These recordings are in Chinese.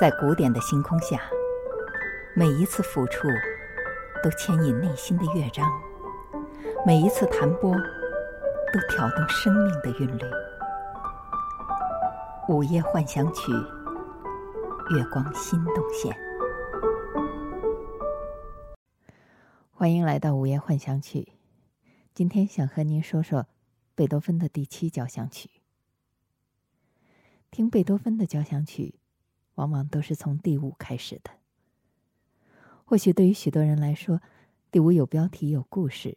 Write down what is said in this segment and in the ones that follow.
在古典的星空下，每一次抚触都牵引内心的乐章，每一次弹拨都挑动生命的韵律。午夜幻想曲，月光心动线。欢迎来到午夜幻想曲。今天想和您说说贝多芬的第七交响曲。听贝多芬的交响曲。往往都是从第五开始的。或许对于许多人来说，第五有标题、有故事，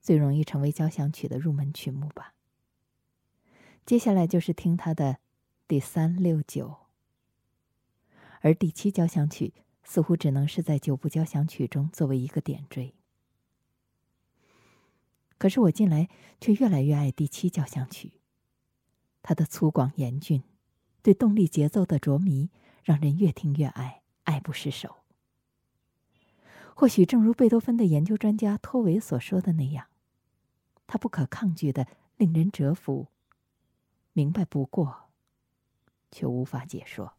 最容易成为交响曲的入门曲目吧。接下来就是听他的第三、六、九，而第七交响曲似乎只能是在九部交响曲中作为一个点缀。可是我近来却越来越爱第七交响曲，它的粗犷严峻，对动力节奏的着迷。让人越听越爱，爱不释手。或许正如贝多芬的研究专家托维所说的那样，他不可抗拒的令人折服，明白不过，却无法解说。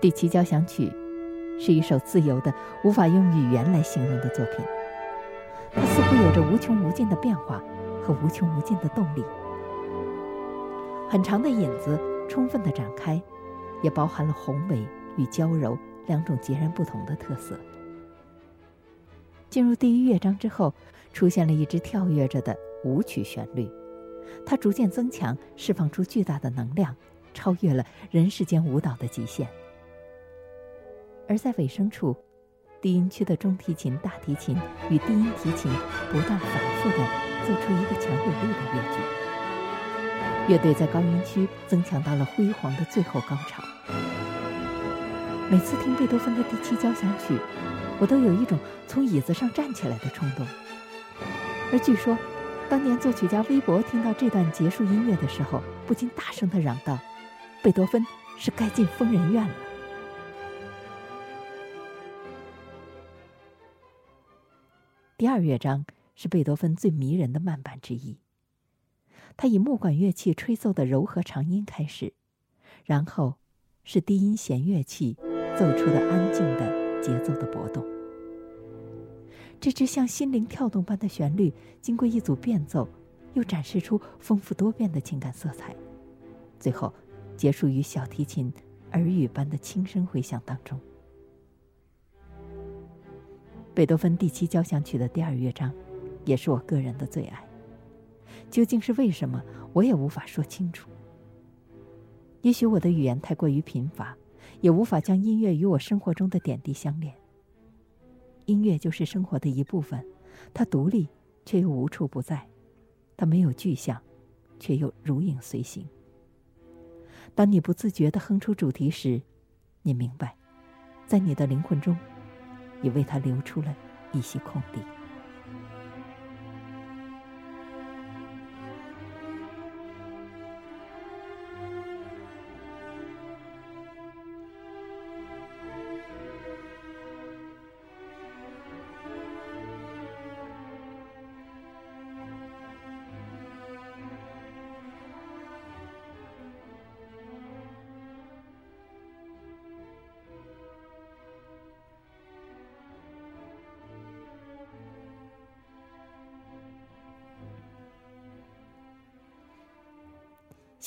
第七交响曲是一首自由的、无法用语言来形容的作品。它似乎有着无穷无尽的变化和无穷无尽的动力。很长的引子充分的展开，也包含了宏伟与娇柔两种截然不同的特色。进入第一乐章之后，出现了一支跳跃着的舞曲旋律，它逐渐增强，释放出巨大的能量，超越了人世间舞蹈的极限。而在尾声处，低音区的中提琴、大提琴与低音提琴不断反复地奏出一个强有力的乐句，乐队在高音区增强到了辉煌的最后高潮。每次听贝多芬的第七交响曲，我都有一种从椅子上站起来的冲动。而据说，当年作曲家微博听到这段结束音乐的时候，不禁大声地嚷道：“贝多芬是该进疯人院了。”第二乐章是贝多芬最迷人的慢板之一。他以木管乐器吹奏的柔和长音开始，然后是低音弦乐器奏出的安静的节奏的波动。这支像心灵跳动般的旋律，经过一组变奏，又展示出丰富多变的情感色彩，最后结束于小提琴耳语般的轻声回响当中。贝多芬第七交响曲的第二乐章，也是我个人的最爱。究竟是为什么，我也无法说清楚。也许我的语言太过于贫乏，也无法将音乐与我生活中的点滴相连。音乐就是生活的一部分，它独立却又无处不在，它没有具象，却又如影随形。当你不自觉地哼出主题时，你明白，在你的灵魂中。也为他留出了一些空地。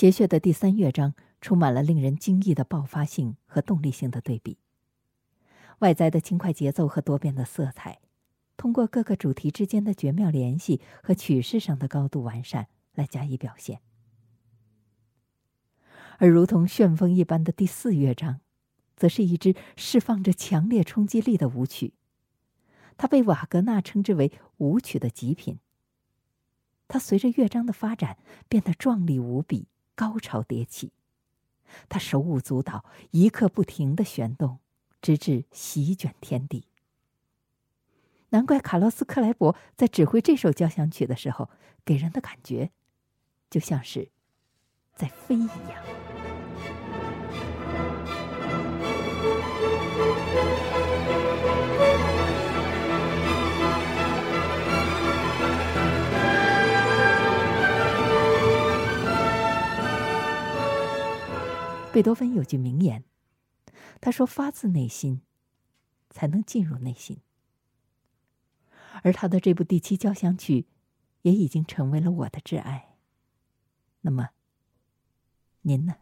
谐谑的第三乐章充满了令人惊异的爆发性和动力性的对比。外在的轻快节奏和多变的色彩，通过各个主题之间的绝妙联系和曲式上的高度完善来加以表现。而如同旋风一般的第四乐章，则是一支释放着强烈冲击力的舞曲，它被瓦格纳称之为舞曲的极品。它随着乐章的发展变得壮丽无比。高潮迭起，他手舞足蹈，一刻不停的旋动，直至席卷天地。难怪卡洛斯·克莱伯在指挥这首交响曲的时候，给人的感觉就像是在飞一样。贝多芬有句名言，他说：“发自内心，才能进入内心。”而他的这部第七交响曲，也已经成为了我的挚爱。那么，您呢？